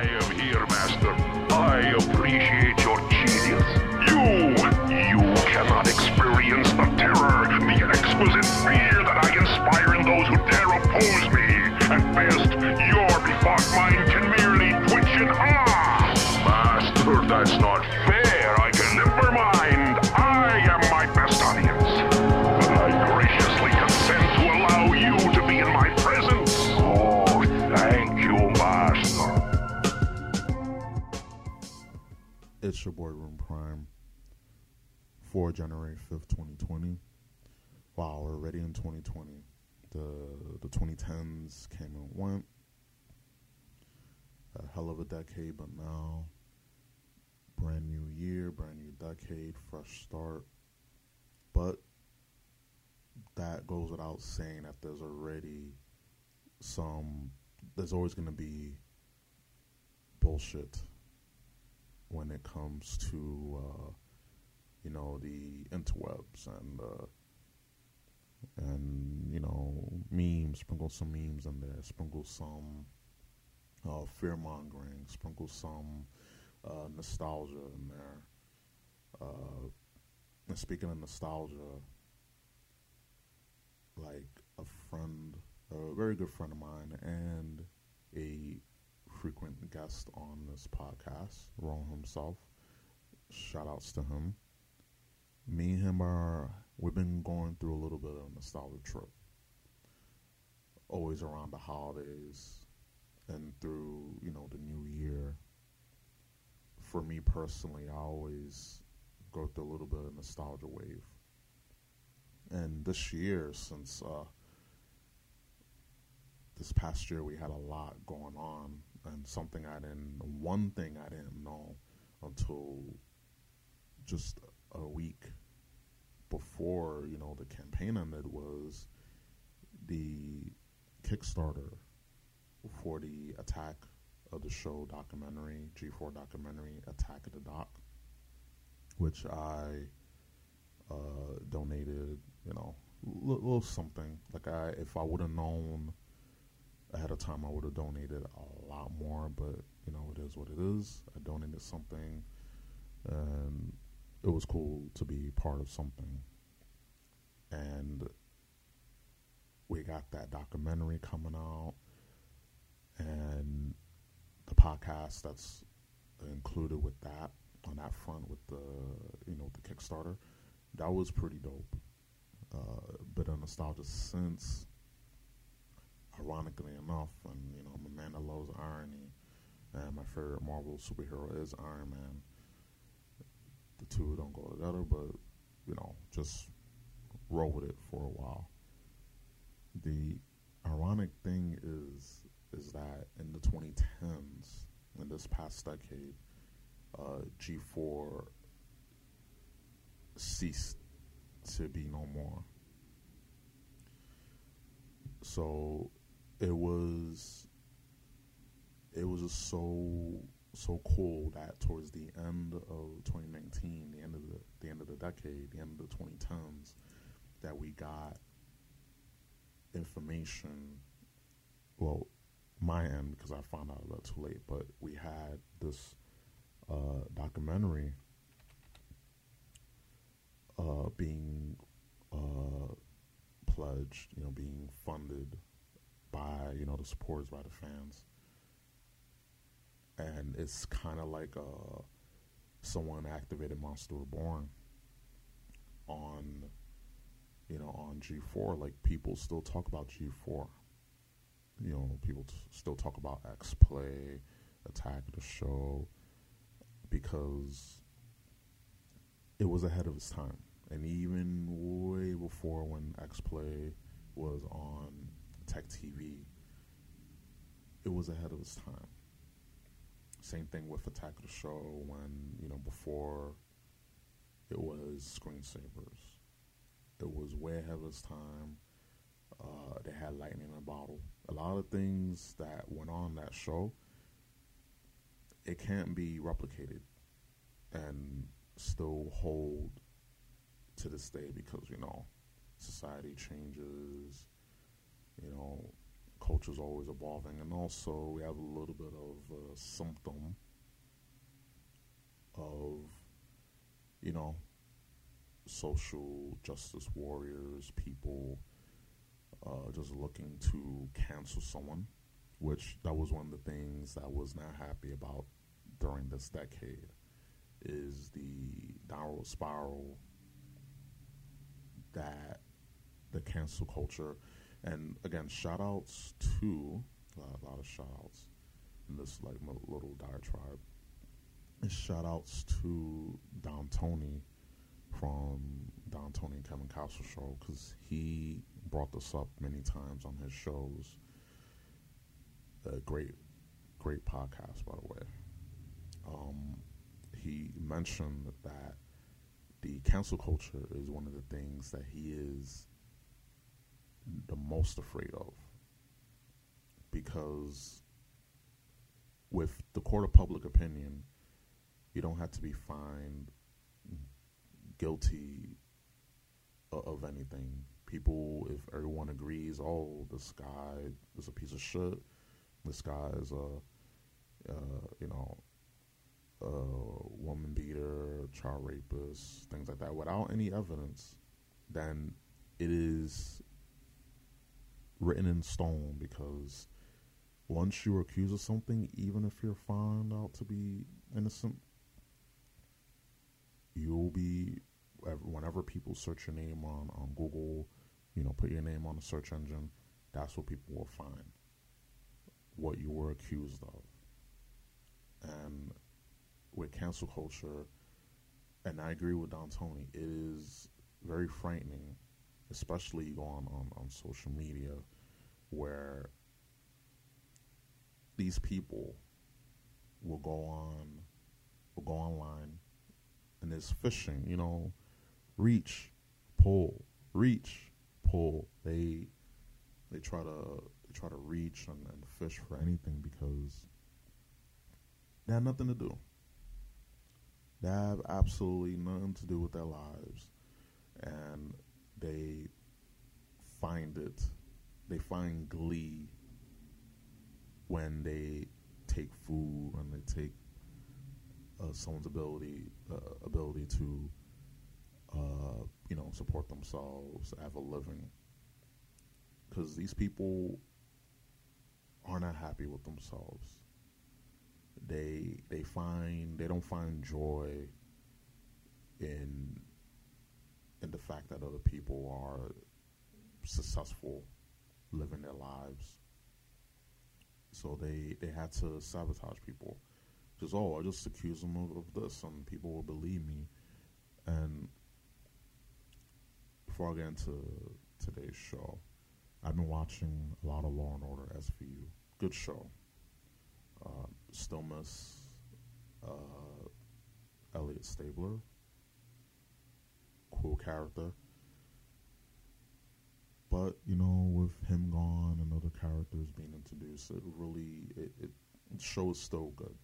I am here, Master. I appreciate It's your boy Ruben Prime for January 5th, 2020. Wow, we're already in 2020. The the 2010s came and went. A hell of a decade, but now brand new year, brand new decade, fresh start. But that goes without saying that there's already some there's always going to be bullshit when it comes to uh, you know the interwebs and uh, and you know memes. Sprinkle some memes in there. Sprinkle some uh, fear mongering. Sprinkle some uh, nostalgia in there. Uh, and speaking of nostalgia, like a friend, a very good friend of mine, and a frequent guest on this podcast, Ron himself. Shout outs to him. Me and him are we've been going through a little bit of a nostalgia trip. Always around the holidays and through, you know, the new year. For me personally, I always go through a little bit of nostalgia wave. And this year, since uh, this past year we had a lot going on and something I didn't one thing I didn't know until just a week before, you know, the campaign ended was the Kickstarter for the attack of the show documentary, G4 documentary, Attack of the Doc, which I uh, donated, you know, little something. Like I, if I would have known ahead of time, I would have donated a lot more. But you know, it is what it is. I donated something, and it was cool to be part of something. And we got that documentary coming out, and the podcast that's included with that on that front with the you know the Kickstarter. That was pretty dope. Uh, bit of nostalgia since ironically enough, and you know, I'm a man that loves irony, and my favorite Marvel superhero is Iron Man. The two don't go together, but you know, just roll with it for a while. The ironic thing is is that in the 2010s, in this past decade, uh, G4 ceased to be no more. So it was it was just so so cool that towards the end of 2019, the end of the the end of the decade, the end of the 2010s, that we got information. Well, my end because I found out a little too late, but we had this uh, documentary uh, being uh, pledged, you know, being funded by you know the supporters by the fans, and it's kind of like uh, someone activated Monster Reborn on you know on G4. Like people still talk about G4. You know, people t- still talk about X Play, Attack the Show, because it was ahead of its time, and even way before when X Play was on Tech TV, it was ahead of its time. Same thing with Attack of the Show when, you know, before it was screensavers. It was way ahead of its time. Uh, they had lightning in a bottle. A lot of things that went on that show, it can't be replicated and still hold to this day because, you know, society changes, you know, culture is always evolving, and also we have a little bit of a symptom of, you know, social justice warriors, people uh, just looking to cancel someone, which that was one of the things that I was not happy about during this decade, is the downward spiral that the cancel culture, and again, shout outs to a lot of shout outs in this like little diatribe. And shout outs to Don Tony from Don Tony and Kevin Castle show because he brought this up many times on his shows. A great, great podcast, by the way. Um, he mentioned that the cancel culture is one of the things that he is the most afraid of. Because with the court of public opinion, you don't have to be fined guilty of anything. People, if everyone agrees, oh, this guy is a piece of shit, this guy is a, uh, you know, a woman beater, child rapist, things like that, without any evidence, then it is written in stone because once you're accused of something, even if you're found out to be innocent, you'll be whenever people search your name on, on Google, you know, put your name on the search engine, that's what people will find. What you were accused of. And with cancel culture, and I agree with Don Tony, it is very frightening, especially on, on, on social media where these people will go on will go online and there's fishing, you know, reach, pull, reach, pull. They they try to they try to reach and, and fish for anything because they have nothing to do. They have absolutely nothing to do with their lives, and they find it. They find glee when they take food and they take uh, someone's ability uh, ability to uh, you know, support themselves, have a living. Because these people are not happy with themselves. They they find they don't find joy in in the fact that other people are successful living their lives. So they they had to sabotage people. Just oh, I just accuse them of, of this, and people will believe me. And before I get into today's show, I've been watching a lot of Law and Order SVU. Good show. Uh, still miss uh, Elliot Stabler. Cool character. But, you know, with him gone and other characters being introduced, it really, it, it, show is still good.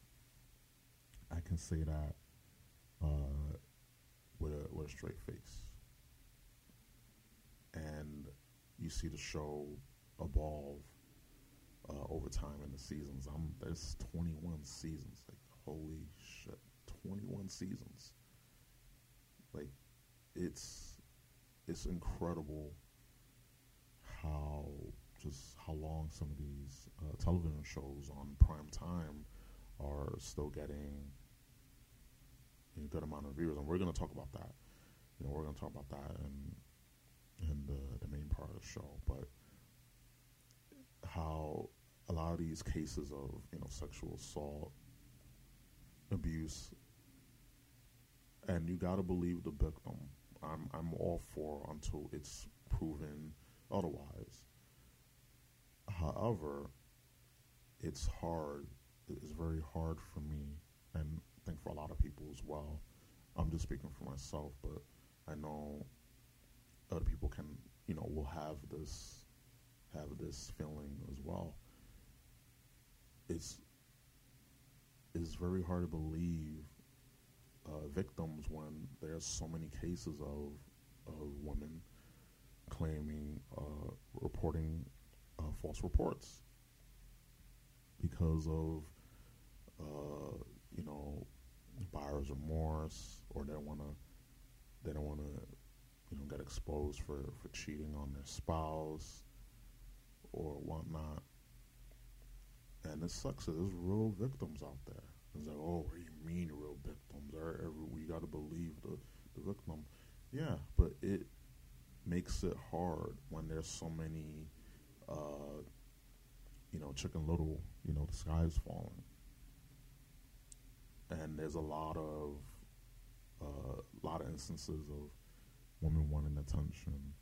I can say that uh, with, a, with a straight face and you see the show evolve uh, over time in the seasons. I'm there's 21 seasons. Like holy shit, 21 seasons. Like it's it's incredible how just how long some of these uh, television shows on prime time are still getting a good amount of viewers, and we're going to talk about that. You know, we're going to talk about that and in the, the main part of the show, but how a lot of these cases of you know sexual assault, abuse, and you got to believe the victim. I'm I'm all for until it's proven otherwise. However, it's hard. It's very hard for me, and I think for a lot of people as well. I'm just speaking for myself, but I know other people can, you know, will have this have this feeling as well. It's it's very hard to believe uh, victims when there's so many cases of of women claiming uh, reporting uh, false reports because of uh, you know buyer's remorse or they don't want to they don't want to you know get exposed for for cheating on their spouse or whatnot. And it sucks that there's real victims out there like oh what do you mean real victims we got to believe the, the victim yeah but it makes it hard when there's so many uh, you know chicken little you know the sky's falling. And there's a lot of a uh, lot of instances of women wanting attention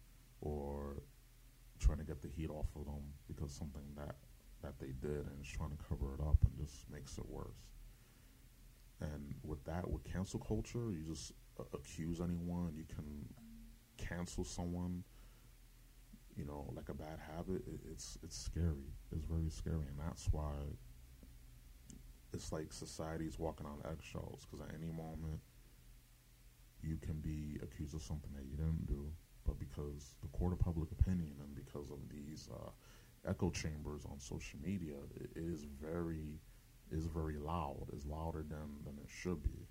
or trying to get the heat off of them because something that that they did and is trying to cover it up and just makes it worse. And with that, with cancel culture, you just uh, accuse anyone, you can cancel someone. You know, like a bad habit, it, it's it's scary. It's very scary, and that's why it's like society's walking on eggshells because at any moment you can be accused of something that you didn't do, but because the court of public opinion and because of these uh, echo chambers on social media, it, it is very is very loud. It's louder than than it should be,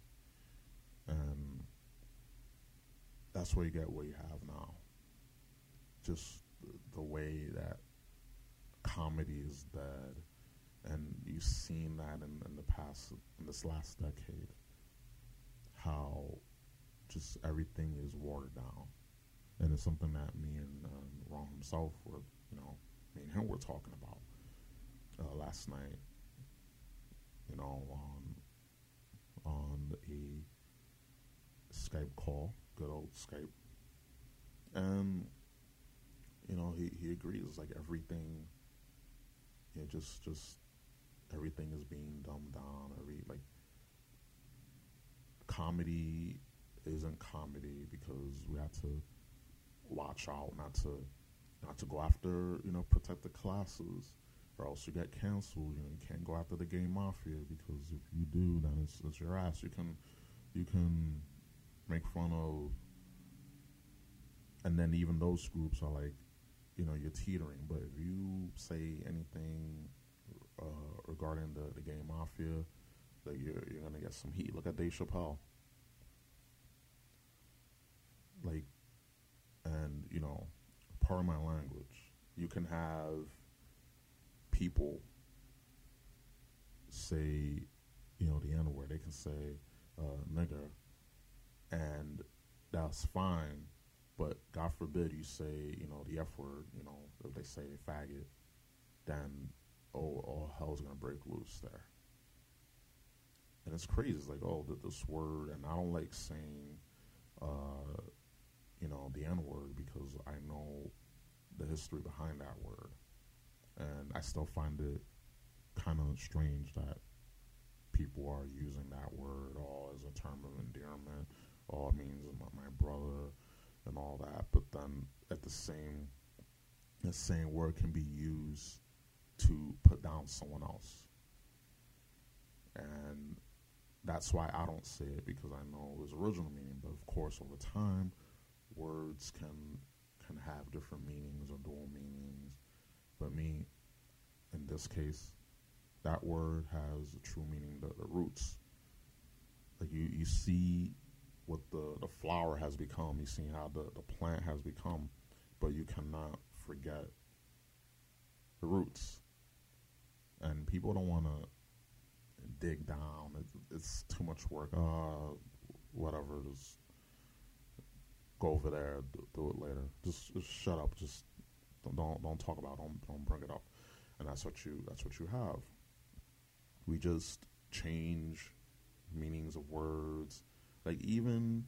and that's where you get what you have now. Just the, way that comedy is dead and you've seen that in, in the past, in this last decade, how just everything is watered down, and it's something that me and Ron himself were, you know, me and him were talking about uh, last night. You know, on on a Skype call, good old Skype, and you know he he agrees like everything. You know, just just everything is being dumbed down. Every like comedy isn't comedy because we have to watch out not to not to go after you know protected classes or else you get canceled. You know you can't go after the game mafia because if you do, then it's, it's your ass. You can you can make fun of, and then even those groups are like, you know, you're teetering. But if you say anything uh, regarding the, the game mafia, that you're you're gonna get some heat. Look at Dave Chappelle. Like, and you know, part of my language. You can have people say, you know, the N word. They can say uh, nigger, and that's fine. But God forbid you say, you know, the F word. You know, if they say faggot, then oh, all hell's gonna break loose there. And it's crazy. It's like, oh, that this word, and I don't like saying, uh, you know, the N word because I know the history behind that word, and I still find it kind of strange that people are using that word all as a term of endearment. All it means is my, my brother and all that. But then at the same, the same word can be used to put down someone else. And that's why I don't say it because I know its original meaning. But of course, over time, words can can have different meanings or dual meanings. But me, in this case, that word has a true meaning. The, the roots, like you, you see what the the flower has become. You see how the the plant has become, but you cannot forget the roots and people don't want to dig down. It's, too much work. Uh, whatever, just go over there, do, do it later. Just, just, shut up. Just don't, don't talk about. It. Don't don't bring it up. And that's what you that's what you have. We just change meanings of words, like even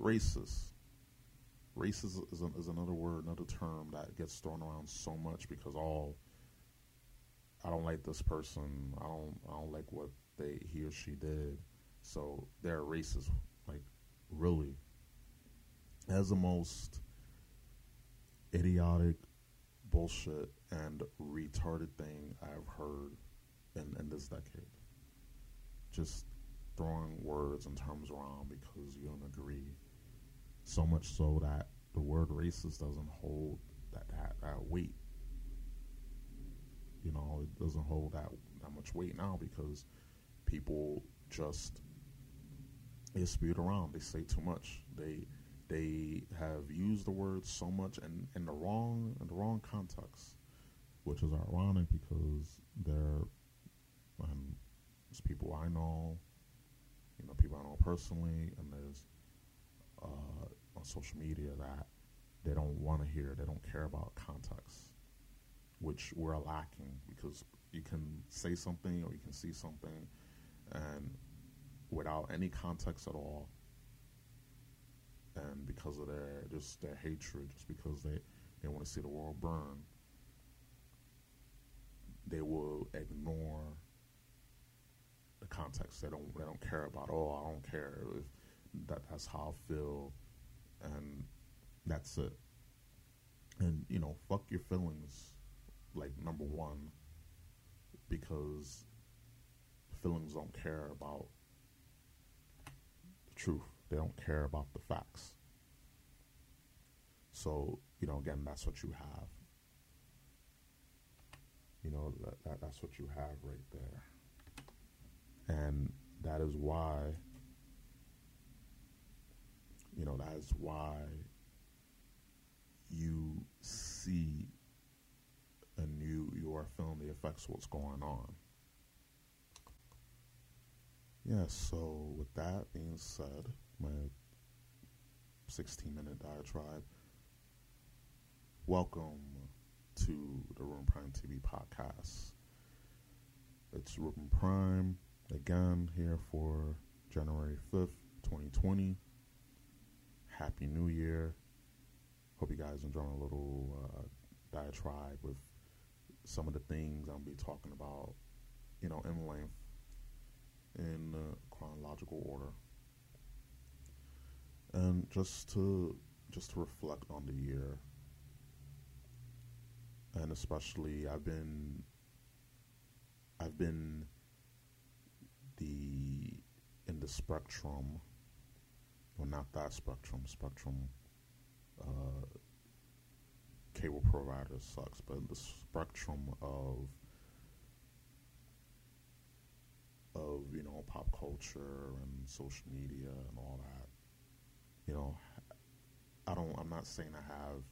racist. Racist is, is another word, another term that gets thrown around so much because all I don't like this person. I don't I don't like what they he or she did. So they're racist. Like really. As the most idiotic bullshit and retarded thing I've heard in, in this decade. Just throwing words and terms around because you don't agree. So much so that the word racist doesn't hold that, that, that weight you know, it doesn't hold that that much weight now because people just they around. They say too much. They they have used the word so much in, in the wrong in the wrong context, which is ironic because they're and there's people I know, you know, people I know personally, and there's uh, on social media that they don't want to hear, they don't care about context, which we're lacking because you can say something or you can see something, and without any context at all, and because of their just their hatred, just because they they want to see the world burn, they will ignore the context. They don't they don't care about. Oh, I don't care if that that's how I feel, and that's it. And you know, fuck your feelings. Like number one, because feelings don't care about the truth. They don't care about the facts. So, you know, again, that's what you have. You know, that, that, that's what you have right there. And that is why, you know, that is why you see and you, you are feeling the effects of what's going on. Yeah, so with that being said, my 16 minute diatribe, welcome to the Ruben Prime TV podcast. It's Ruben Prime again here for January 5th, 2020. Happy New Year. Hope you guys enjoying a little uh, diatribe with some of the things I'm gonna be talking about, you know, in length in uh, chronological order, and just to just to reflect on the year, and especially I've been I've been the in the spectrum, well, not that spectrum, spectrum. Uh, cable provider sucks, but the spectrum of of you know pop culture and social media and all that. You know, I don't. I'm not saying I have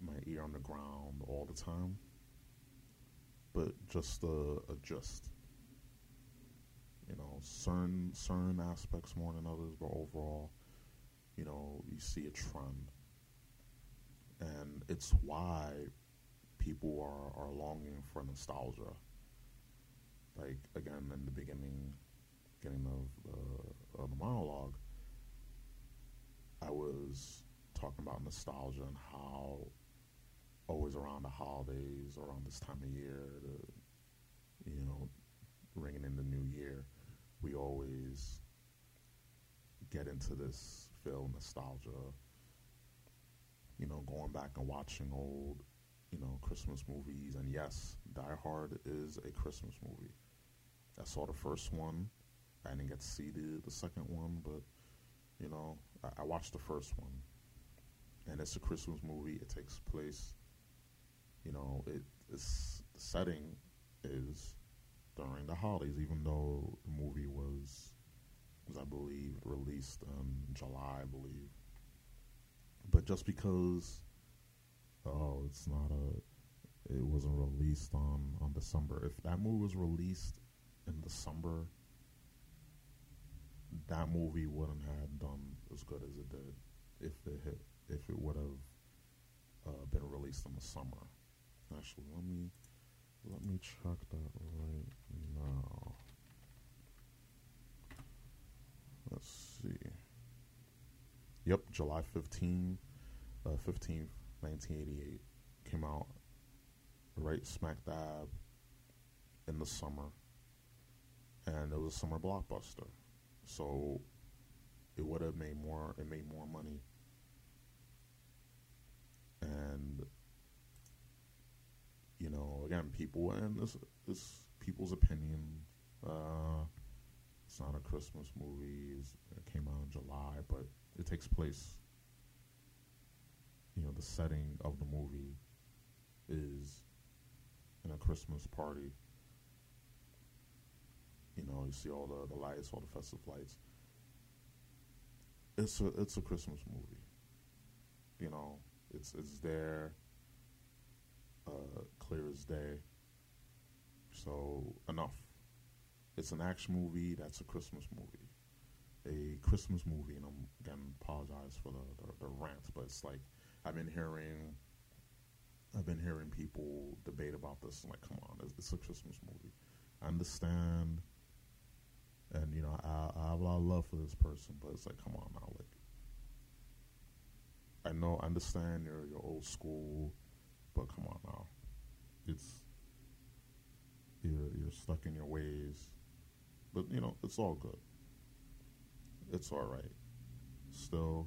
my ear on the ground all the time, but just a, a gist. You know, certain certain aspects more than others, but overall, you know, you see a trend, and it's why people are, are longing for nostalgia like again in the beginning, beginning of the, of the monologue, I was talking about nostalgia and how always around the holidays, around this time of year, the, you know, ringing in the new year, we always get into this feel nostalgia. You know, going back and watching old, you know, Christmas movies, and yes, Die Hard is a Christmas movie. I saw the first one. I didn't get to see the, the second one, but you know, I, I watched the first one, and it's a Christmas movie. It takes place, you know, it is the setting is during the holidays, even though the movie was, was I believe, released in July, I believe. But just because, oh, it's not a, it wasn't released on on December. If that movie was released in December, that movie wouldn't have done as good as it did if it hit, if it would have uh, been released in the summer. Actually, let me let me check that right now. Let's see. Yep, July 15, uh, 15th, 1988 came out right smack dab in the summer and it was a summer blockbuster. So it would have made more. It made more money, and you know, again, people and this this people's opinion. Uh, it's not a Christmas movie. It's, it came out in July, but it takes place. You know, the setting of the movie is in a Christmas party. You know, you see all the, the lights, all the festive lights. It's a it's a Christmas movie. You know, it's it's there, uh, clear as day. So enough. It's an action movie. That's a Christmas movie. A Christmas movie, and I'm again apologize for the, the, the rant, but it's like I've been hearing I've been hearing people debate about this. I'm like, come on, it's, it's, a Christmas movie. I understand, and you know, I, I, have a lot of love for this person, but it's like, come on now, like, I know, I understand you're old school, but come on now, it's you're you're stuck in your ways, but you know, it's all good. It's all right. Still,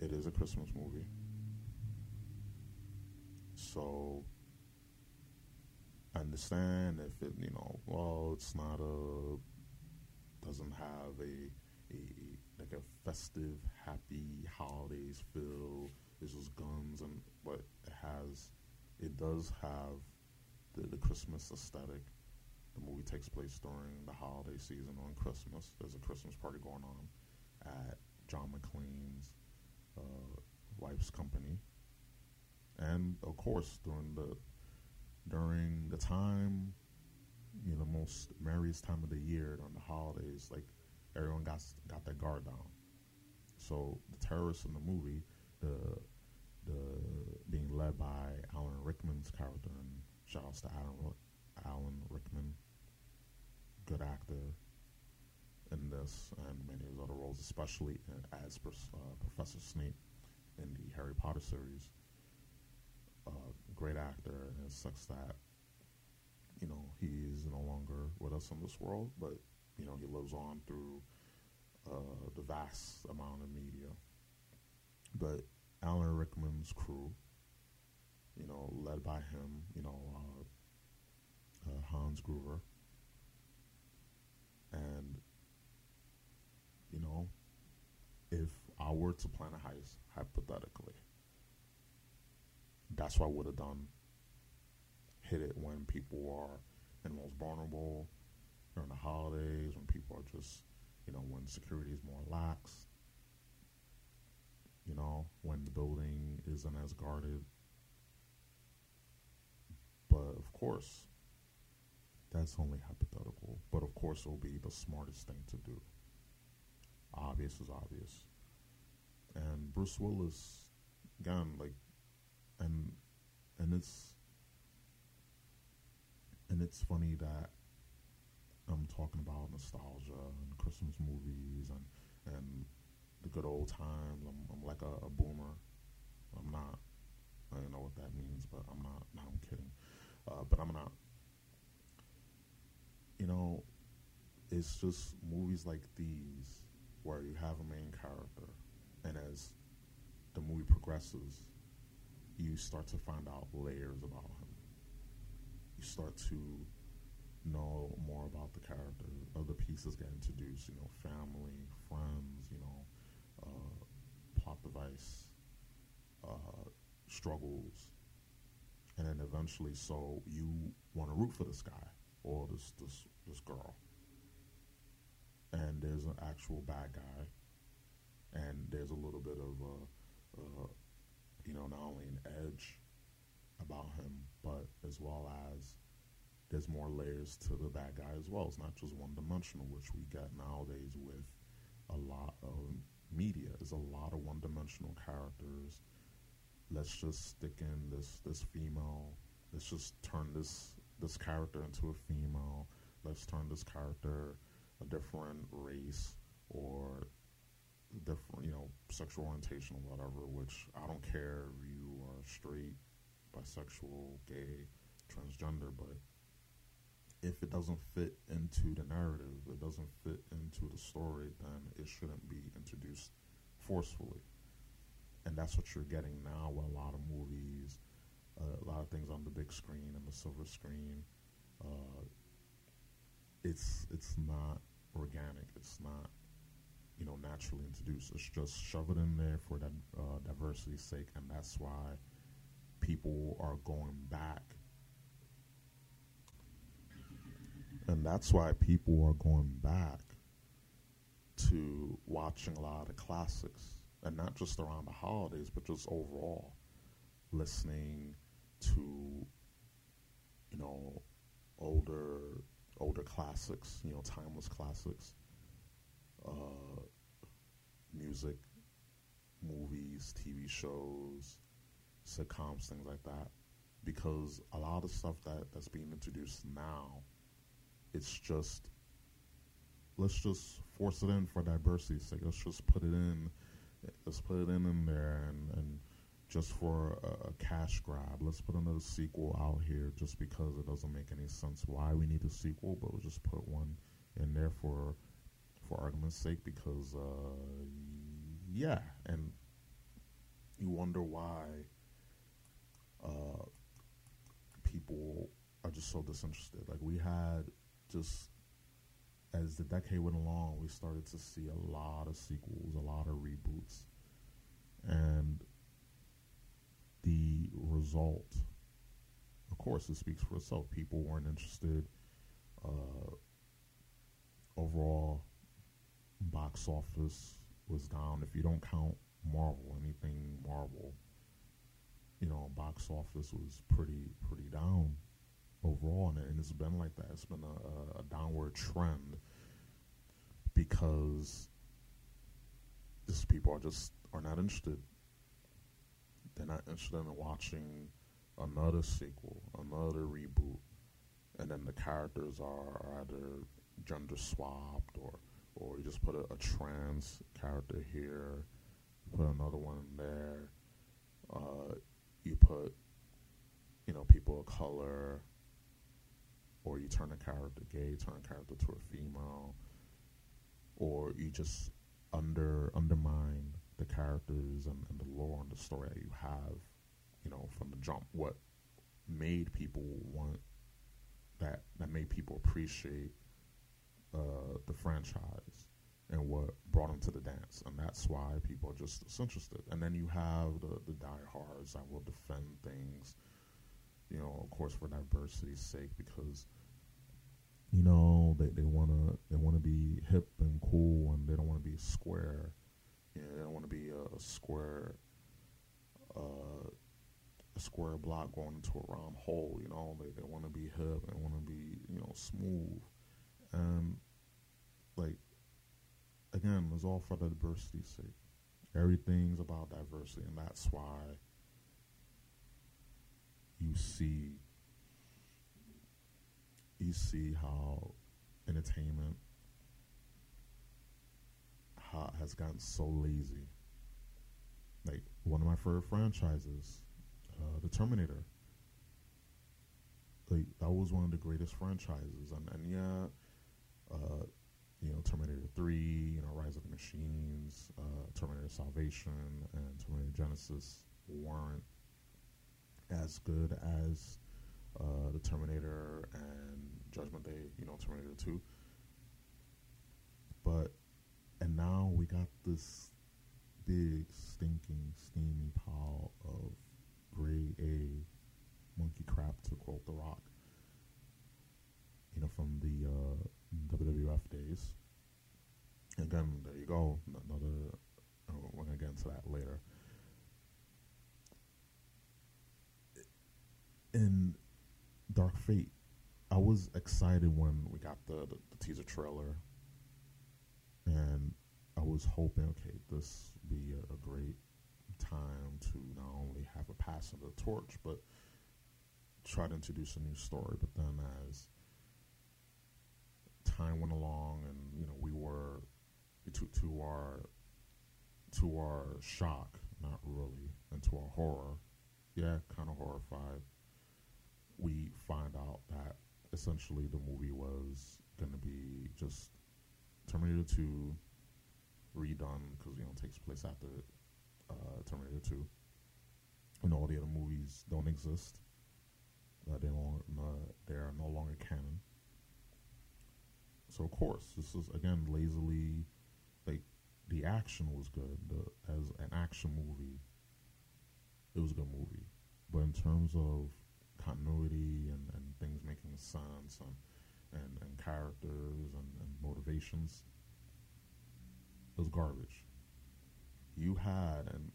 it is a Christmas movie. So understand if it, you know, well, it's not a, doesn't have a, a like a festive, happy holidays feel. It's just guns and, but it has, it does have the, the Christmas aesthetic. The movie takes place during the holiday season on Christmas. There's a Christmas party going on at John McClane's uh, wife's company and of course during the during the time you know the most merriest time of the year during the holidays like everyone got got their guard down. So the terrorists in the movie the the being led by Alan Rickman's character and shout outs to Alan Alan Rickman good actor in this and many of his other roles especially as uh, Professor Snape in the Harry Potter series a great actor, and it sucks that you know he's no longer with us in this world, but you know he lives on through uh, the vast amount of media. But Alan Rickman's crew, you know, led by him, you know, uh, uh, Hans Gruber, and you know, if I were to plan a heist, hypothetically, that's what I would have done. Hit it when people are in the most vulnerable during the holidays, when people are just, you know, when security is more lax, you know, when the building isn't as guarded. But of course, that's only hypothetical. But of course, it'll be the smartest thing to do. Obvious is obvious. And Bruce Willis, again, like and and it's and it's funny that I'm talking about nostalgia and Christmas movies and and the good old times. I'm, I'm like a, a, boomer. I'm not. I don't know what that means, but I'm not. No, I'm kidding. Uh, but I'm not. You know, it's just movies like these where you have a main character, and as the movie progresses, you start to find out layers about him. You start to know more about the character. Other pieces get introduced, you know, family, friends, you know, uh, plot device, uh, struggles. And then eventually, so you want to root for this guy or this, this, this girl. And there's an actual bad guy. And there's a little bit of a, a you know, not only an edge about him, but as well as there's more layers to the bad guy as well. It's not just one dimensional, which we get nowadays with a lot of media. There's a lot of one dimensional characters. Let's just stick in this this female. Let's just turn this this character into a female. Let's turn this character a different race or different, you know, sexual orientation or whatever, which I don't care if you are straight, bisexual, gay, transgender, but if it doesn't fit into the narrative, it doesn't fit into the story, then it shouldn't be introduced forcefully. And that's what you're getting now with a lot of movies, uh, a lot of things on the big screen and the silver screen. Uh, it's it's not organic. It's not you know, naturally introduced. It's just shove it in there for that uh, diversity's sake, and that's why people are going back. And that's why people are going back to watching a lot of the classics, and not just around the holidays, but just overall, listening to, you know, older older classics, you know, timeless classics uh, music, movies, TV shows, sitcoms, things like that, because a lot of stuff that that's being introduced now, it's just let's just force it in for diversity's sake. Let's just put it in. Let's put it in in there and, and just for a, a, cash grab. Let's put another sequel out here just because it doesn't make any sense why we need a sequel, but we'll just put one in there for for argument's sake because uh, yeah, and you wonder why uh, people are just so disinterested. Like we had just as the decade went along, we started to see a lot of sequels, a lot of reboots, and the result, of course, it speaks for itself. People weren't interested. Uh, overall, box office was down. If you don't count Marvel, anything Marvel, you know, box office was pretty pretty down overall, and, and it's been like that. It's been a, a downward trend because just people are just are not interested. They're not interested in watching another sequel, another reboot, and then the characters are either gender swapped or or you just put a, a trans character here, put another one there. Uh, you put you know people of color or you turn a character gay, turn a character to a female, or you just under undermine the characters and, and the lore and the story that you have, you know, from the jump. What made people want that that made people appreciate uh, the franchise and what brought them to the dance, and that's why people are just disinterested. And then you have the the diehards that will defend things, you know, of course for diversity's sake, because you know they, they wanna they wanna be hip and cool and they don't wanna be square. You know, they don't wanna be a, a square uh, a square block going into a round hole, you know, they, they wanna be hip and wanna be, you know, smooth. And like again, it's all for the diversity's sake. Everything's about diversity and that's why you see you see how entertainment ha- has gotten so lazy. Like one of my favorite franchises, uh, The Terminator. Like that was one of the greatest franchises, and, and yeah, uh, you know, Terminator Three, you know, Rise of the Machines, uh, Terminator Salvation, and Terminator Genisys weren't as good as uh, the Terminator and Judgment Day, you know, Terminator 2. But, and now we got this big, stinking, steamy pile of grade A monkey crap, to quote The Rock, you know, from the uh, WWF days. Again, there you go. Another, uh, we're to get into that later. In Dark Fate. I was excited when we got the, the, the teaser trailer, and I was hoping, okay, this be a, a, great time to not only have a passing of the torch, but try to introduce a new story. But then, as time went along, and you know, we were to to our to our shock, not really, and to our horror, yeah, kind of horrified we find out that essentially the movie was going to be just Terminator 2 redone because you know it takes place after uh, Terminator 2, and all the other movies don't exist. Uh, they no, they are no longer canon. So of course, this is again lazily like the action was good. The, as an action movie, it was a good movie, but in terms of continuity and, and things making sense and, and, and characters and, and motivations. It was garbage. You had and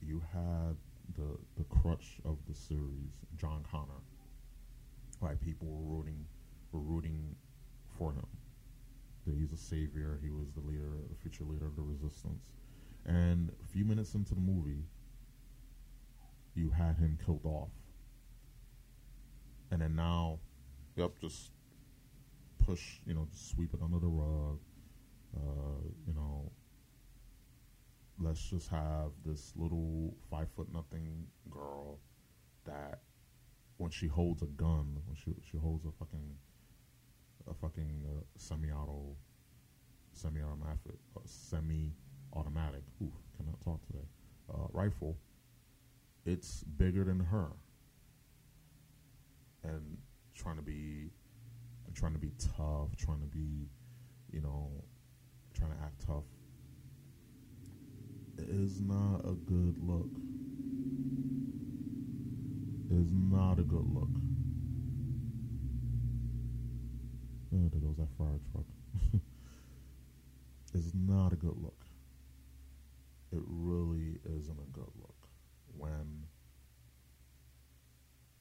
you had the the crutch of the series, John Connor. Right, people were rooting rooting for him. That he's a savior. He was the leader, the future leader of the resistance. And a few minutes into the movie, you had him killed off. And then now, yep, just push, you know, sweep it under the rug. Uh, you know, let's just have this little five foot nothing girl that when she holds a gun, when she she holds a fucking a fucking uh, semi-auto, semi-automatic, uh, semi-automatic. Ooh, cannot talk today. Uh, rifle. It's bigger than her, and trying to be, trying to be tough, trying to be, you know, trying to act tough. Is not a good look. Is not a good look. Oh, there goes that fire truck. is not a good look. It really isn't a good look when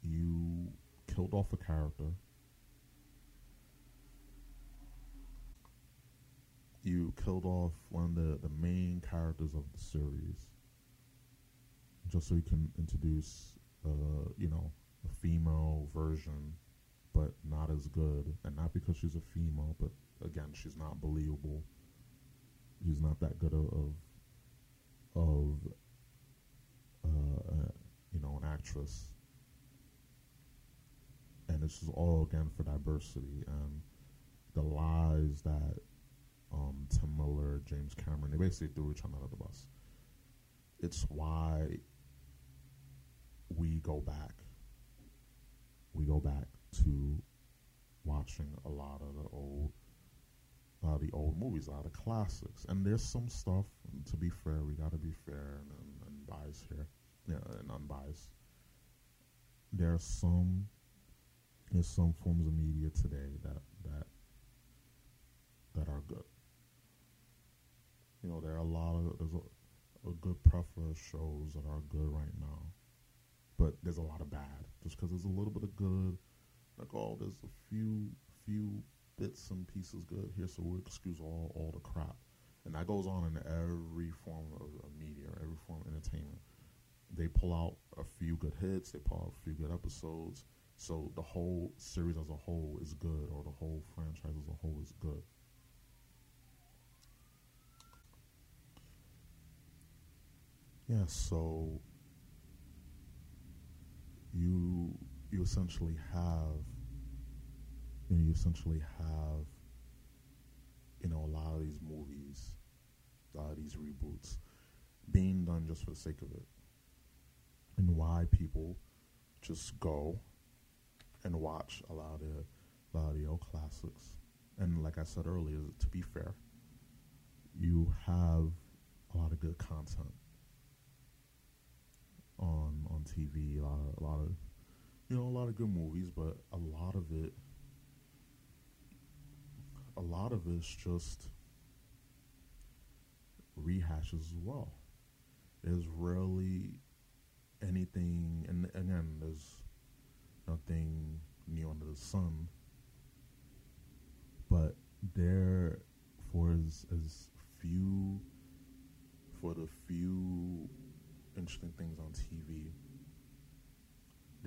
you killed off a character. You killed off one of the, the main characters of the series just so you can introduce, uh, you know, a female version but not as good. And not because she's a female, but again, she's not believable. She's not that good of of uh, uh, you know an actress. And this is all again for diversity and the lies that um, Tim Miller, James Cameron, they basically threw each other under the bus. It's why we go back. We go back to watching a lot of the old of the old movies, a lot of classics. And there's some stuff, to be fair, we got to be fair and, and, and biased here, yeah, and unbiased. There's some, there's some forms of media today that that that are good. You know, there are a lot of there's a, a good plethora of shows that are good right now, but there's a lot of bad. Just because there's a little bit of good, like oh, there's a few few bits and pieces good here, so we'll excuse all all the crap, and that goes on in every form of, of media, every form of entertainment. They pull out a few good hits, they pull out a few good episodes, so the whole series as a whole is good, or the whole franchise as a whole is good. Yeah, so you you essentially have you know you essentially have you know a lot of these movies, a lot of these reboots being done just for the sake of it, and why people just go and watch a lot of the, a lot of the old classics. And like I said earlier, to be fair, you have a lot of good content on on TV. A lot of, a lot of you know a lot of good movies, but a lot of it, a lot of it's just rehashes as well. There's rarely anything, and again, there's nothing new under the sun. But there, for as as few, for the few interesting things on TV,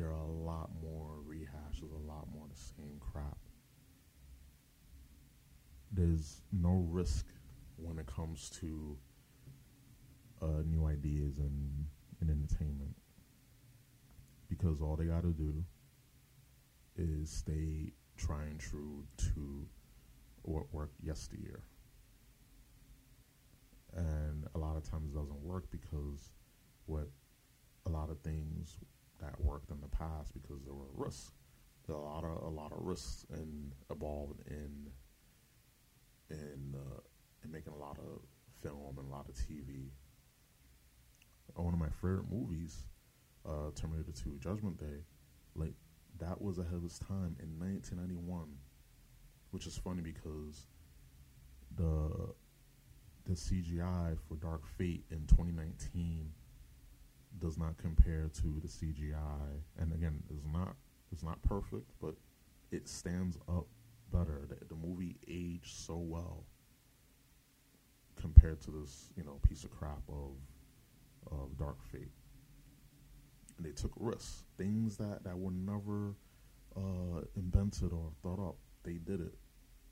there are a lot more rehashes, a lot more the same crap. There's no risk when it comes to uh, new ideas and, and entertainment because all they got to do is stay trying true to what worked yesteryear. And a lot of times it doesn't work because what a lot of things that worked in the past because there were risks. There a lot of a lot of risks in involved in in uh, in making a lot of film and a lot of TV. One of my favorite movies, uh, Terminator 2: Judgment Day, like that was ahead of its time in 1991, which is funny because the the CGI for Dark Fate in 2019 does not compare to the CGI, and again, it's not it's not perfect, but it stands up better. The, the movie aged so well compared to this, you know, piece of crap of of Dark Fate. And they took risks, things that that were never uh, invented or thought up. They did it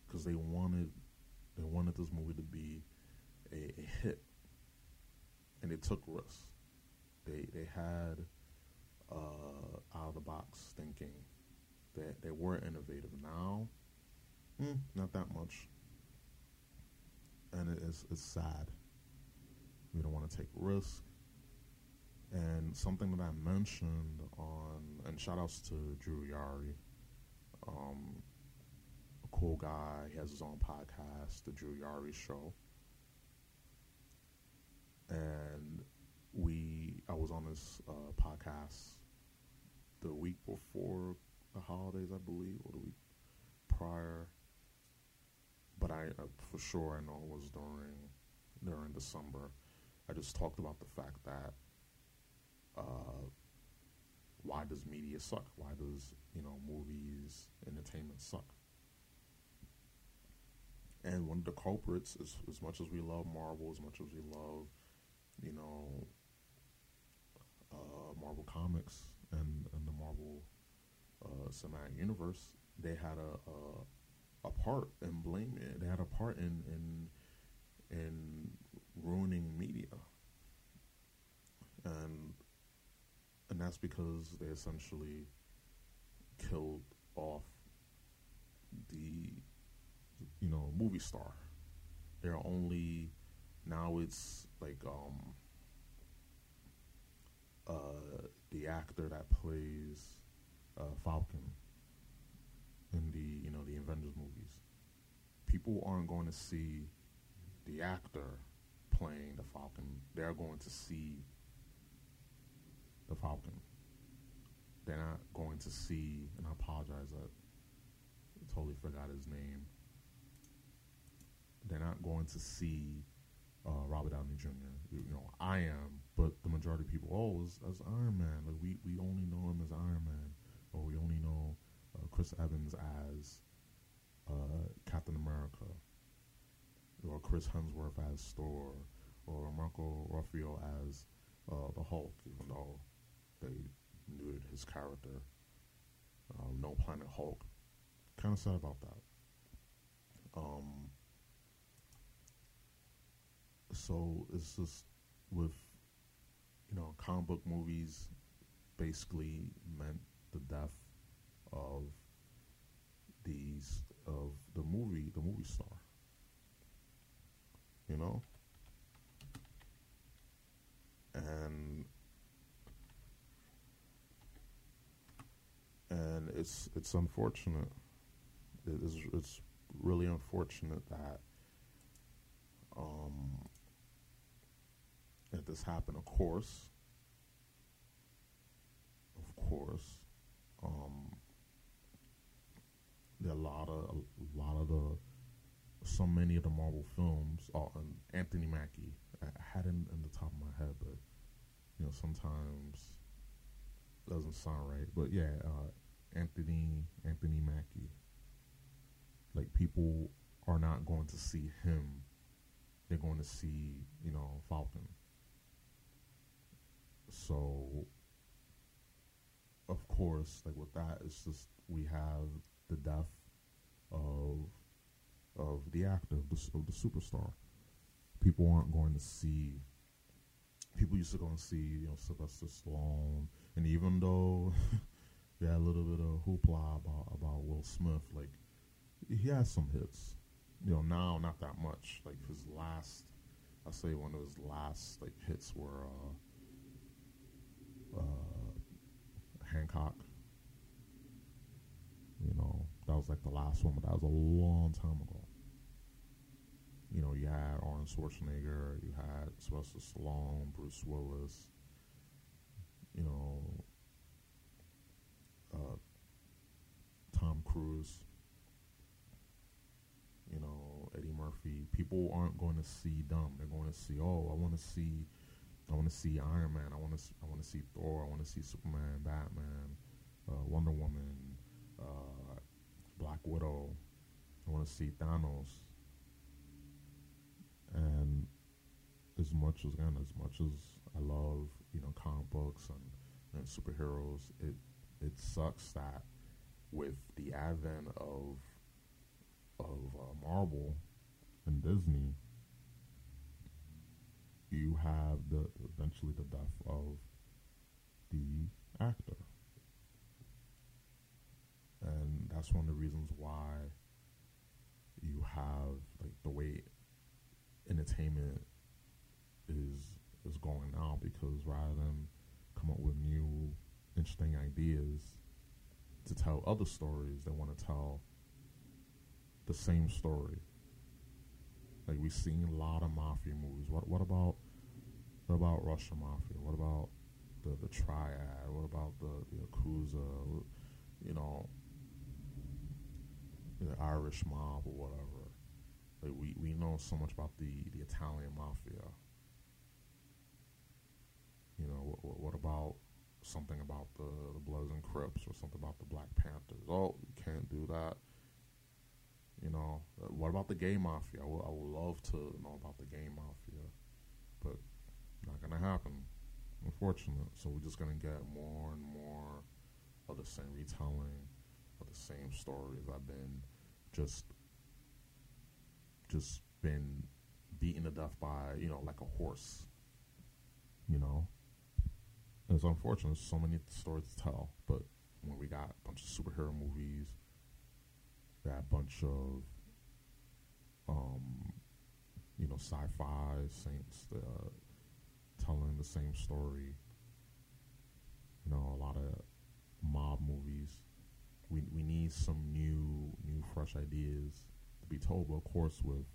because they wanted they wanted this movie to be a, a hit, and they took risks. They they had uh, out of the box thinking. They they were innovative. Now, mm, not that much, and it is it's sad. We don't want to take risk. And something that I mentioned on, and shout outs to Drew Yari, um, a cool guy. He has his own podcast, The Drew Yari Show. And we, I was on this uh, podcast the week before the holidays, I believe, or the week prior. But I, uh, for sure, I know it was during during December. I just talked about the fact that uh, why does media suck? Why does you know movies, entertainment suck? And one of the culprits is as much as we love Marvel, as much as we love, you know, uh, Marvel comics and, and the Marvel uh, cinematic universe, they had a, a, a part in blaming it. They had a part in in in ruining media, and and that's because they essentially killed off the you know movie star. They're only now it's like um uh the actor that plays uh, Falcon in the you know the Avengers movies. People aren't going to see the actor playing the Falcon. They're going to see the Falcon. They're not going to see, and I apologize, I totally forgot his name. They're not going to see uh, Robert Downey Jr. You, you, know, I am, but the majority of people, oh, as, Iron Man. Like we, we only know him as Iron Man, or we only know uh, Chris Evans as uh, Captain America, or Chris Hemsworth as Thor, or Marco Ruffalo as uh, the Hulk, even though they knew his character. Um, no Planet Hulk. Kind of sad about that. Um, so it's just with you know comic book movies basically meant the death of these of the movie the movie star. You know? And and it's it's unfortunate. It is it's really unfortunate that um that this happened. Of course, of course, um, there are a lot of a lot of the so many of the Marvel films. Oh, and Anthony Mackie. I had him in the top of my head, but you know sometimes doesn't sound right. But yeah, uh, Anthony Anthony Mackie. Like people are not going to see him; they're going to see you know Falcon. So, of course, like with that, it's just we have the death of of the actor of the, of the superstar. People aren't going to see. People used to go and see, you know, Sylvester Stallone, and even though we had a little bit of hoopla about about Will Smith, like he has some hits. You know, now not that much. Like his last, I say one of his last like hits were. Uh, uh, Hancock. You know, that was like the last one, but that was a long time ago. You know, you had Arnold Schwarzenegger, you had Sylvester Stallone, Bruce Willis. You know, uh, Tom Cruise, you know, Eddie Murphy. People aren't going to see them. They're going to see, oh, I want to see, I want to see Iron Man. I want to, I want to see Thor. I want to see Superman, Batman, uh, Wonder Woman, uh, Black Widow. I want to see Thanos. And as much as again, as much as I love, you know, comic books and, and superheroes, it it sucks that with the advent of of uh, Marvel and Disney, you have the eventually the death of the actor, and that's one of the reasons why you have like the way entertainment is is going now because rather than come up with new interesting ideas to tell other stories, they want to tell the same story. Like we've seen a lot of mafia movies. What what about what about Russian mafia? What about the the triad? What about the, the Yakuza? You know, the Irish mob or whatever. Like we, we know so much about the, the Italian mafia. You know, what, what about something about the, the Bloods and Crips or something about the Black Panthers? Oh, you can't do that. You know, uh, what about the gay mafia? I would, I would love to know about the gay mafia, but not gonna happen. unfortunately. So we're just gonna get more and more of the same retelling of the same stories. I've been just just been beaten to death by, you know, like a horse. You know? It's unfortunate, so many stories to tell, but when we got a bunch of superhero movies, got a bunch of um you know, sci-fi saints uh, telling the same story. You know, a lot of mob movies. We we need some new new fresh ideas to be told. But of course, with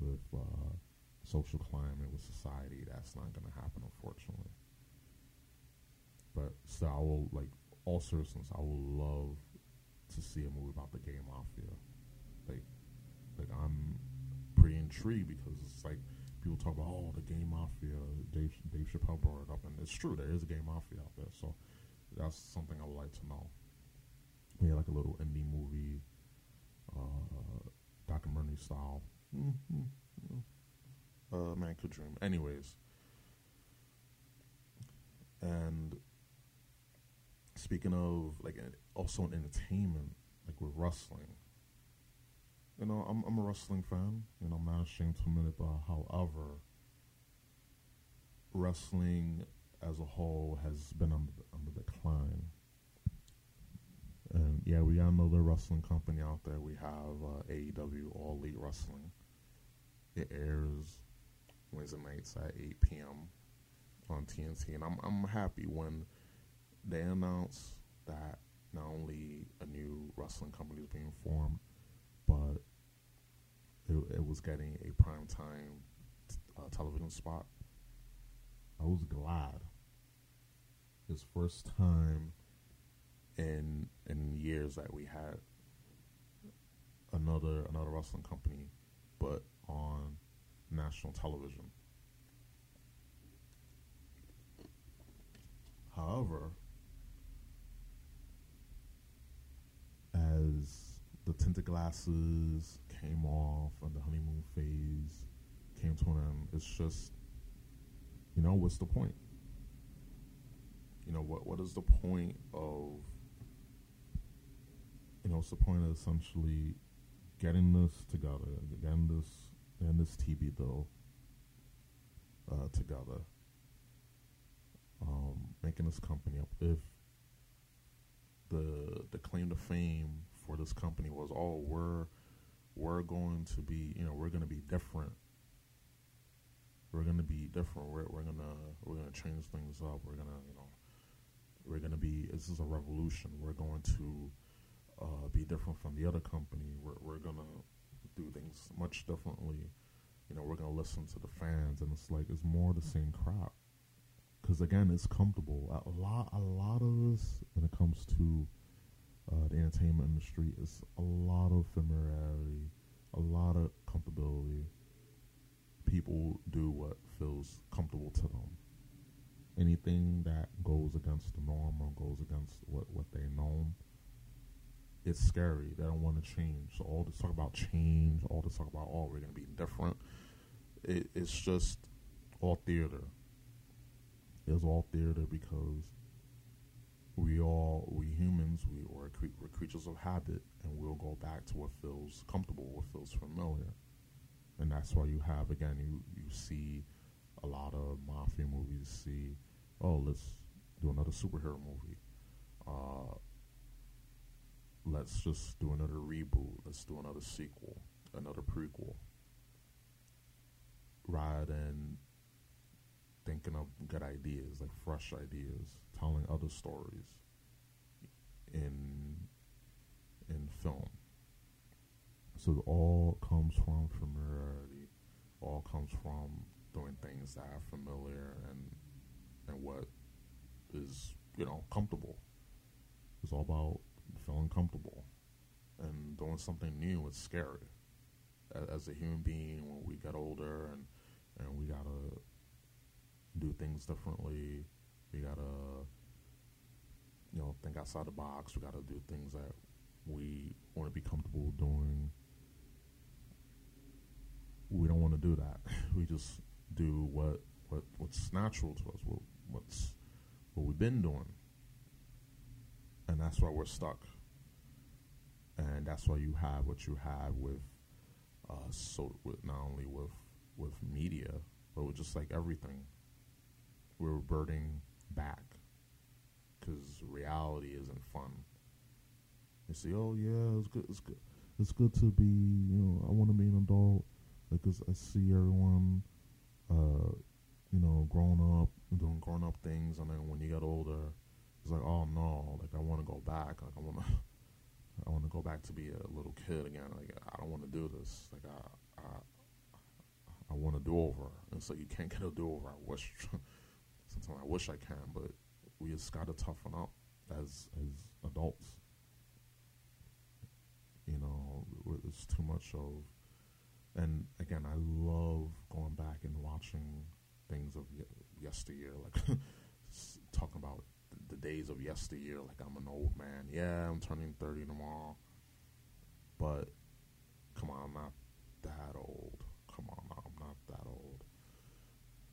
with uh, social climate, with society, that's not going to happen, unfortunately. But so I will like all seriousness, I will love to see a movie about the gay mafia. Like, like I'm pretty intrigued because it's like people talk about oh the gay mafia. Dave Dave Chappelle brought it up, and it's true. There is a gay mafia out there, so that's something I would like to know. Yeah, like a little indie movie. Uh, documentary style. Mm-hmm. Uh, man could dream. Anyways, and speaking of like also in entertainment, like with wrestling. You know, I'm I'm a wrestling fan. You know, I'm not ashamed to admit it. But however, wrestling as a whole has been on the, on the decline. And yeah, we got another wrestling company out there. We have uh, AEW All Elite Wrestling. It airs Wednesday nights at 8 p.m. on TNT, and I'm I'm happy when they announced that not only a new wrestling company was being formed, but it, it was getting a prime time t- uh, television spot. I was glad. His first time in in years that we had another another wrestling company, but on national television. However, as the tinted glasses came off and the honeymoon phase came to an end, it's just, you know, what's the point? You know, what what is the point of you know, what's the point of essentially getting this together, getting this and this TV deal uh, together, um, making this company up. If the the claim to fame for this company was, oh, we're we're going to be, you know, we're going to be different. We're going to be different. We're we're gonna we're gonna change things up. We're gonna, you know, we're gonna be. This is a revolution. We're going to uh, be different from the other company. We're we're gonna do things much differently. You know, we're gonna listen to the fans, and it's like it's more the same crap. Because again, it's comfortable. A lot, a lot of this when it comes to uh, the entertainment industry is a lot of familiarity, a lot of comfortability. People do what feels comfortable to them. Anything that goes against the norm or goes against what, what they know, it's scary. They don't want to change. So all this talk about change, all this talk about, oh, we're going to be different, it, it's just all theater. It's all theater because we all we humans we are we're creatures of habit and we'll go back to what feels comfortable what feels familiar. And that's why you have again you you see a lot of mafia movies see oh let's do another superhero movie. Uh, let's just do another reboot. Let's do another sequel another prequel. Rather than thinking of good ideas like fresh ideas telling other stories in in film. So it all comes from familiarity, all comes from doing things that are familiar and and what is you know comfortable. It's all about feeling comfortable and doing something new. It's scary. As a human being, when we get older and and we gotta do things differently, we gotta, you know, think outside the box. We gotta do things that we want to be comfortable doing. We don't want to do that. we just do what what what's natural to us. What, what's what we've been doing, and that's why we're stuck. And that's why you have what you have with, uh, so with not only with with media, but with just like everything. We're reverting back because reality isn't fun. They say, "Oh yeah, it's good. It's good. It's good to be. You know, I want to be an adult. Cause I see everyone, uh, you know, growing up, doing grown up things, and then when you get older, it's like, oh no, like I want to go back. Like I want to, I want to go back to be a little kid again. Like I don't want to do this. Like I, I, I want a do over, and so you can't get a do over. I wish. Sometimes I wish I can, but we just got to toughen up as as adults. You know, it's too much of, and again, I love going back and watching things of yesteryear, like talking about the days of yesteryear. Like I'm an old man. Yeah, I'm turning thirty tomorrow, but come on, I'm not that old. Come on, I'm not that old.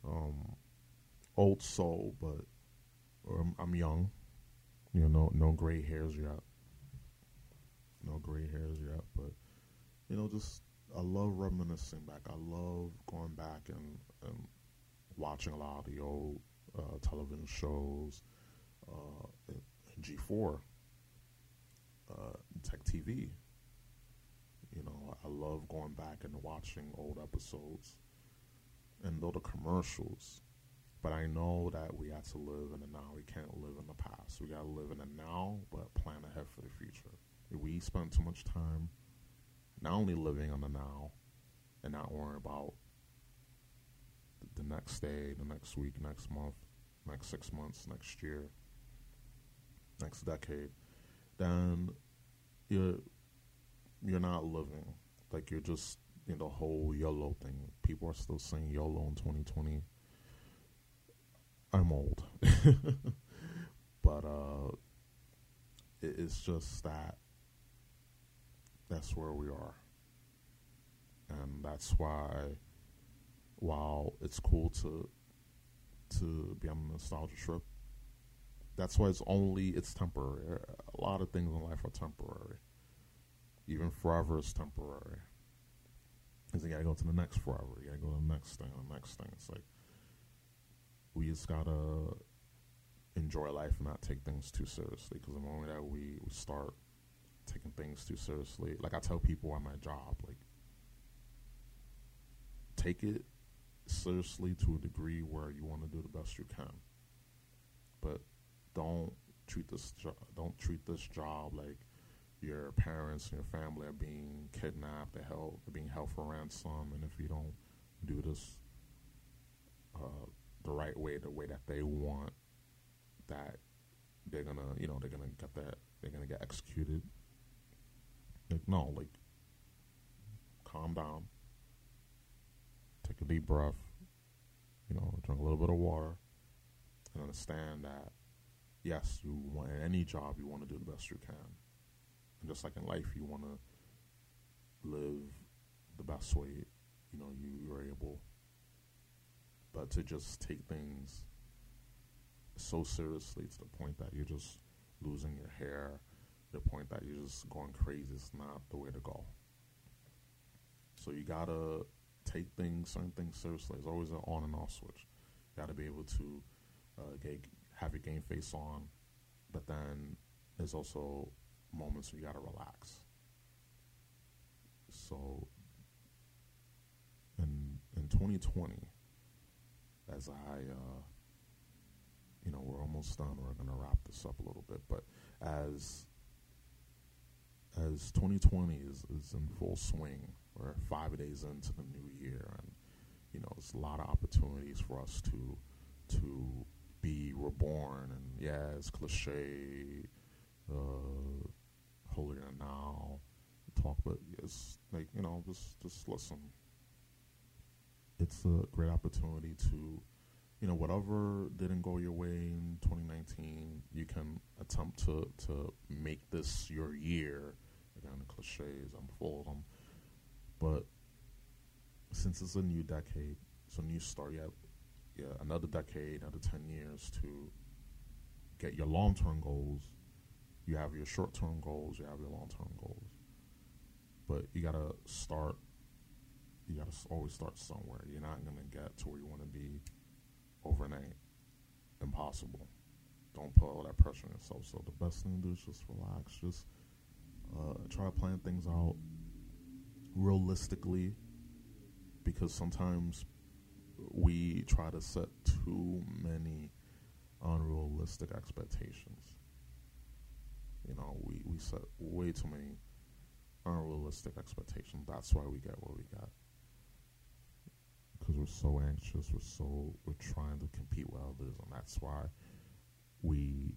Um, old soul, but I'm, I'm young. You know, no no gray hairs yet. No gray hairs yet, but you know, just I love reminiscing back. I love going back and, and watching a lot of the old uh, television shows, uh, G4, uh, Tech TV. You know, I love going back and watching old episodes and though the commercials but I know that we have to live in the now. We can't live in the past. We got to live in the now, but plan ahead for the future. We spend too much time not only living on the now and not worrying about the next day, the next week, next month, next six months, next year, next decade, then you're you're not living. Like you're just in the whole YOLO thing. People are still saying YOLO in 2020 I'm old, but uh, it, it's just that that's where we are, and that's why, while it's cool to to be on a nostalgia trip, that's why it's only it's temporary. A lot of things in life are temporary. Even forever is temporary. Because you gotta go to the next forever. You gotta go to the next thing, the next thing. It's like we just gotta enjoy life and not take things too seriously. Because the moment that we, start taking things too seriously, like I tell people on my job, like take it seriously to a degree where you want to do the best you can, but don't treat this jo- don't treat this job like your parents and your family are being kidnapped, they're held, they're being held for ransom, and if you don't do this uh, the right way, the way that they want, that they're gonna, you know, they're gonna get that they're gonna get executed. Like no, like calm down, take a deep breath, you know, drink a little bit of water, and understand that yes, you want in any job you want to do the best you can, and just like in life, you want to live the best way you know you you're able. But to just take things so seriously to the point that you're just losing your hair, the point that you're just going crazy is not the way to go. So you gotta take things, certain things seriously. It's always an on and off switch. You gotta be able to uh, get, have your game face on, but then there's also moments where you gotta relax. So in in 2020, as I uh, you know, we're almost done. We're going to wrap this up a little bit, but as as 2020 is, is in full swing, we're five days into the new year, and you know, there's a lot of opportunities for us to to be reborn. And yeah, it's cliche, uh, holier now talk, but it's like you know, just just listen. It's a great opportunity to you know, whatever didn't go your way in 2019, you can attempt to, to make this your year. Again, the cliches, I'm full of them. But since it's a new decade, it's a new start, have yeah, another decade, another 10 years to get your long term goals. You have your short term goals, you have your long term goals. But you got to start, you got to always start somewhere. You're not going to get to where you want to be overnight. Impossible. Don't put all that pressure on yourself. So the best thing to do is just relax. Just uh, try to plan things out realistically, because sometimes we try to set too many unrealistic expectations. You know, we, we set way too many unrealistic expectations. That's why we get what we got because we're so anxious. We're so we're trying to compete with others, and that's why we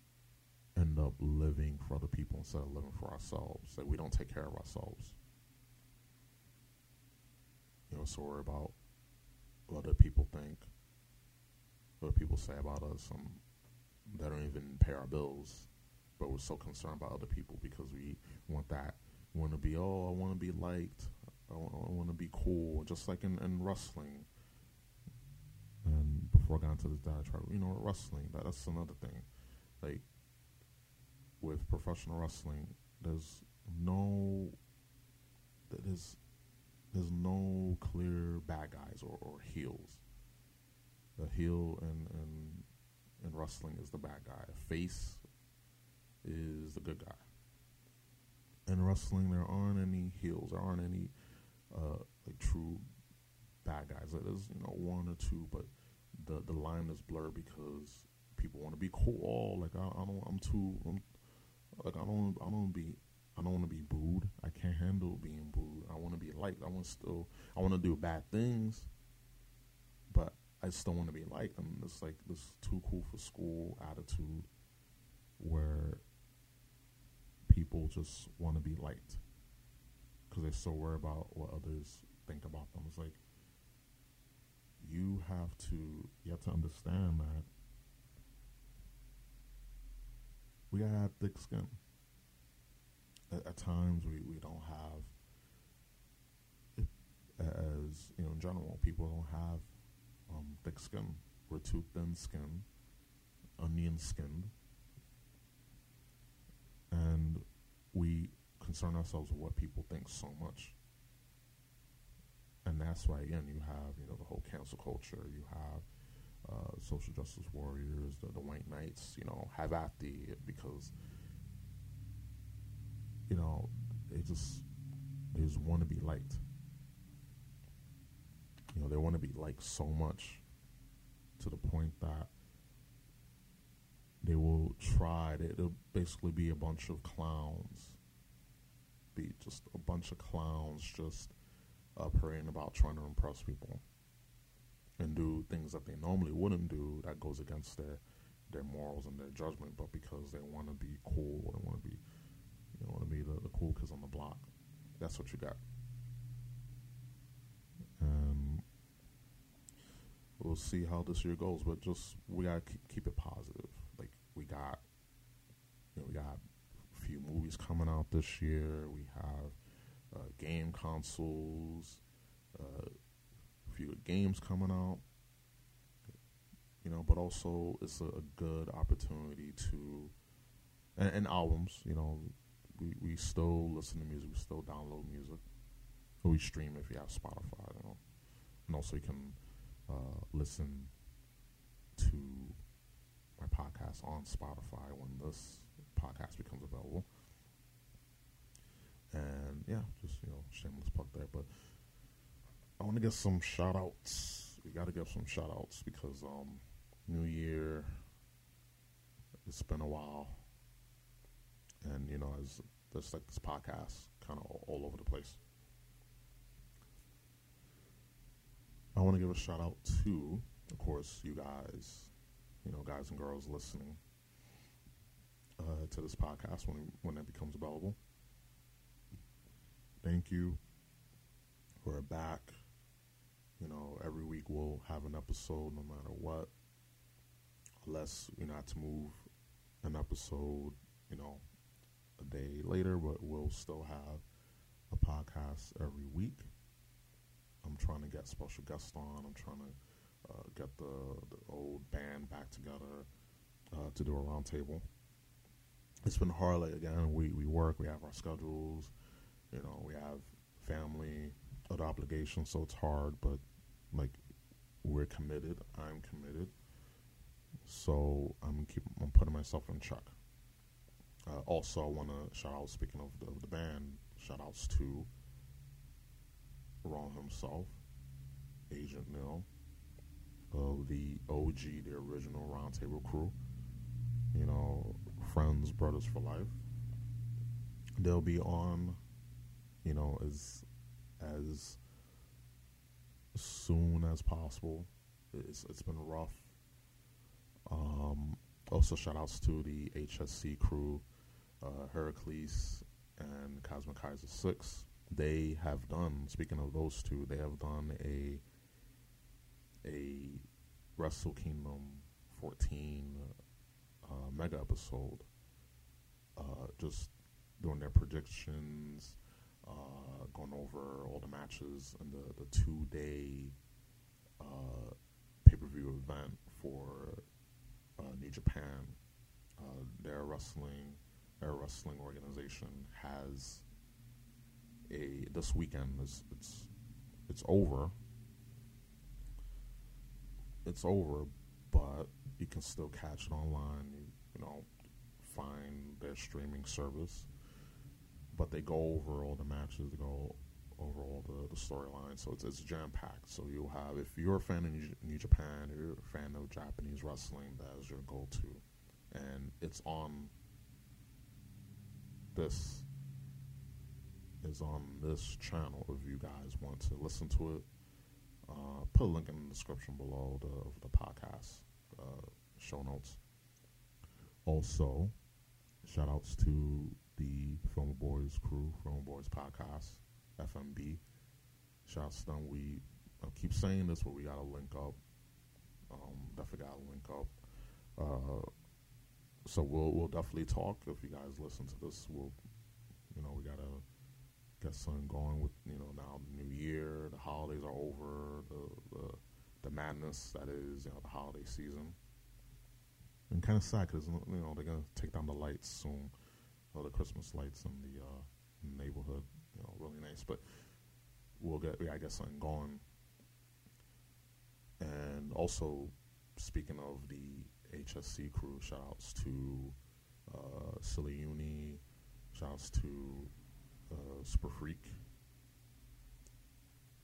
end up living for other people instead of living for ourselves. That we don't take care of ourselves. You know, so worry about what other people think, what people say about us, um, and they don't even pay our bills. But we're so concerned about other people because we want that. We want to be, oh, I want to be liked. I want to be cool, just like in, in wrestling and before I got into this diatribe, you know, wrestling, that, that's another thing. Like, with professional wrestling, there's no, there's, there's no clear bad guys or, or heels. The heel in, in, in wrestling is the bad guy. Face is the good guy. In wrestling, there aren't any heels. There aren't any uh, like true bad guys. There's you know one or two, but the the line is blurred because people want to be cool. Oh, like I, I don't, I'm too, I'm, like I don't, I don't be, I don't want to be booed. I can't handle being booed. I want to be liked. I want still, I want to do bad things, but I still want to be liked. And it's like this too cool for school attitude, where people just want to be liked because they're so worried about what others think about them. It's like you have to you have to understand that we gotta have thick skin. At, at times we, we don't have as you know in general people don't have um, thick skin. We're too thin skinned, onion skinned. And we concern ourselves with what people think so much and that's why again you have you know the whole cancel culture. You have uh, social justice warriors, the, the white knights. You know, have at the because you know they just they just want to be liked. You know, they want to be liked so much to the point that they will try. They, they'll basically be a bunch of clowns. Be just a bunch of clowns, just uh, praying about trying to impress people and do things that they normally wouldn't do that goes against their their morals and their judgment, but because they want to be cool, they want to be you know to be the, the cool kids on the block. That's what you got. We'll see how this year goes, but just we gotta keep, keep it positive. Like we got, you know, we got a few movies coming out this year. We have uh, game consoles, uh, a few games coming out. You know, but also it's a, a good opportunity to, and, and albums. You know, we we still listen to music. We still download music. Or we stream if you have Spotify. You know, and also you can uh, listen to my podcast on Spotify when this podcast becomes available. And yeah, just you know, shameless plug there. But I want to get some shout outs. We got to get some shout outs because um, New Year. It's been a while, and you know, as there's like this podcast kind of all, all over the place. I want to give a shout out to, of course, you guys, you know, guys and girls listening uh, to this podcast when when it becomes available. Thank you. We're back. You know, every week we'll have an episode no matter what. Unless we not to move an episode, you know, a day later, but we'll still have a podcast every week. I'm trying to get special guests on. I'm trying to uh, get the, the old band back together uh, to do a roundtable. It's been hard. Like again, we we work. We have our schedules. You know, we have family, other obligations, so it's hard. But like, we're committed. I'm committed. So I'm keep I'm putting myself in check. Uh, also, I want to shout out. Speaking of the, of the band, shout outs to Ron himself, Agent Mill, of the OG, the original Roundtable crew. You know, friends, brothers for life. They'll be on, you know, as as soon as possible. It's it's been rough. Um, also, shout outs to the HSC crew, uh, Heracles and Cosmic Kaiser Six they have done. Speaking of those two, they have done a a Wrestle Kingdom 14 uh, mega episode, uh, just doing their predictions, uh, going over all the matches and the the two day uh, pay per view event for uh, New Japan. Uh, their wrestling, their wrestling organization has a this weekend. is it's it's over. It's over, but you can still catch it online. You, you know, find their streaming service. But they go over all the matches. They go over all the, the storylines. So it's, it's jam packed. So you'll have, if you're a fan of New, Japan, if you're a fan of Japanese wrestling, that is your go to. And it's on this is on this channel if you guys want to listen to it. Uh, put a link in the description below the, of the podcast uh, show notes. Also, shout outs to the Film Boys crew, Film Boys podcast, FMB. Shout outs to them. We I keep saying this, but we got to link up. Um, definitely got to link up. Uh, so we'll we'll definitely talk if you guys listen to this. We'll you know we gotta get something going with you know now the new year, the holidays are over, the the, the madness that is you know the holiday season. And kind of sad because you know they're gonna take down the lights soon, or the Christmas lights in the, uh, neighborhood. You know, really nice, but we'll get gotta get something going. And also, speaking of the HSC crew, shoutouts to uh, Silly Uni, shouts to uh, Super Freak,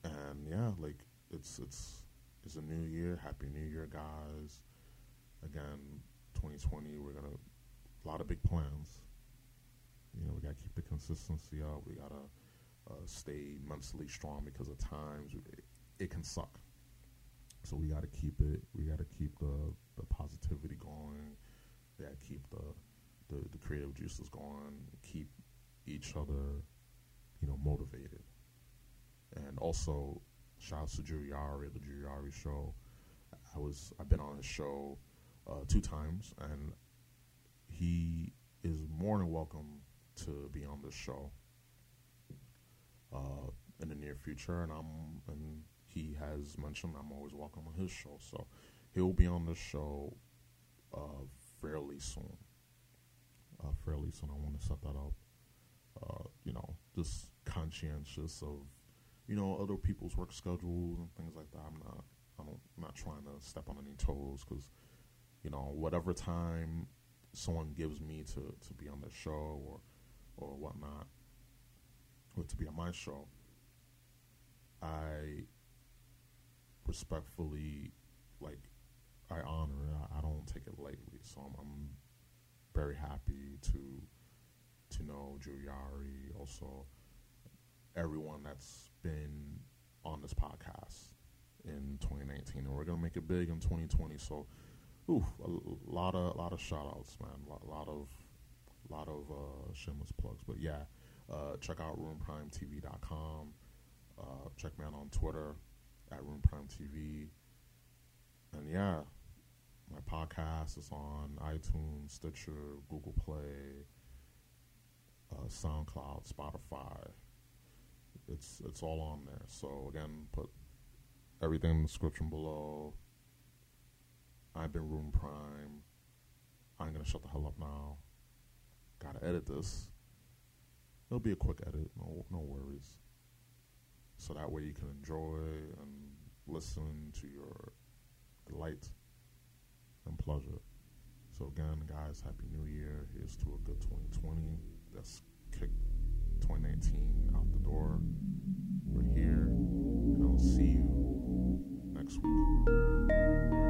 and yeah, like it's it's it's a new year. Happy New Year, guys! Again, 2020, we're gonna a lot of big plans. You know, we gotta keep the consistency up. We gotta uh, stay mentally strong because at times it, it can suck. So we got to keep it. We got to keep the the positivity going. We got to keep the, the the creative juices going. Keep each other, you know, motivated. And also, shout out to Juriari, the Juriari show. I was I've been on his show uh, two times, and he is more than welcome to be on this show uh, in the near future, and I'm and he has mentioned I'm always welcome on his show, so he'll be on the show uh, fairly soon. Uh, fairly soon, I want to set that up. Uh, you know, just conscientious of you know other people's work schedules and things like that. I'm not, I'm not trying to step on any toes because you know whatever time someone gives me to to be on the show or or whatnot, or to be on my show, I respectfully like I honor it. I, I don't take it lightly. So I'm, I'm very happy to to know Juliari, also everyone that's been on this podcast in 2019, and we're gonna make it big in 2020. So, ooh, a lot of a lot of shout outs, man. A lot, lot of lot of uh, shameless plugs. But yeah, uh, check out RubenPrimeTV.com. Uh, check me out on Twitter at RoomPrimeTV. And yeah, my podcast is on iTunes, Stitcher, Google Play, uh, SoundCloud, Spotify. It's it's all on there. So again, put everything in the description below. I've been Ruben Prime. I'm gonna shut the hell up now. Gotta edit this. It'll be a quick edit, no, no worries. So that way you can enjoy and listen to your delight and pleasure. So again, guys, happy new year. Here's to a good 2020. Let's kick 2019 out the door. We're here, and I'll see you next week.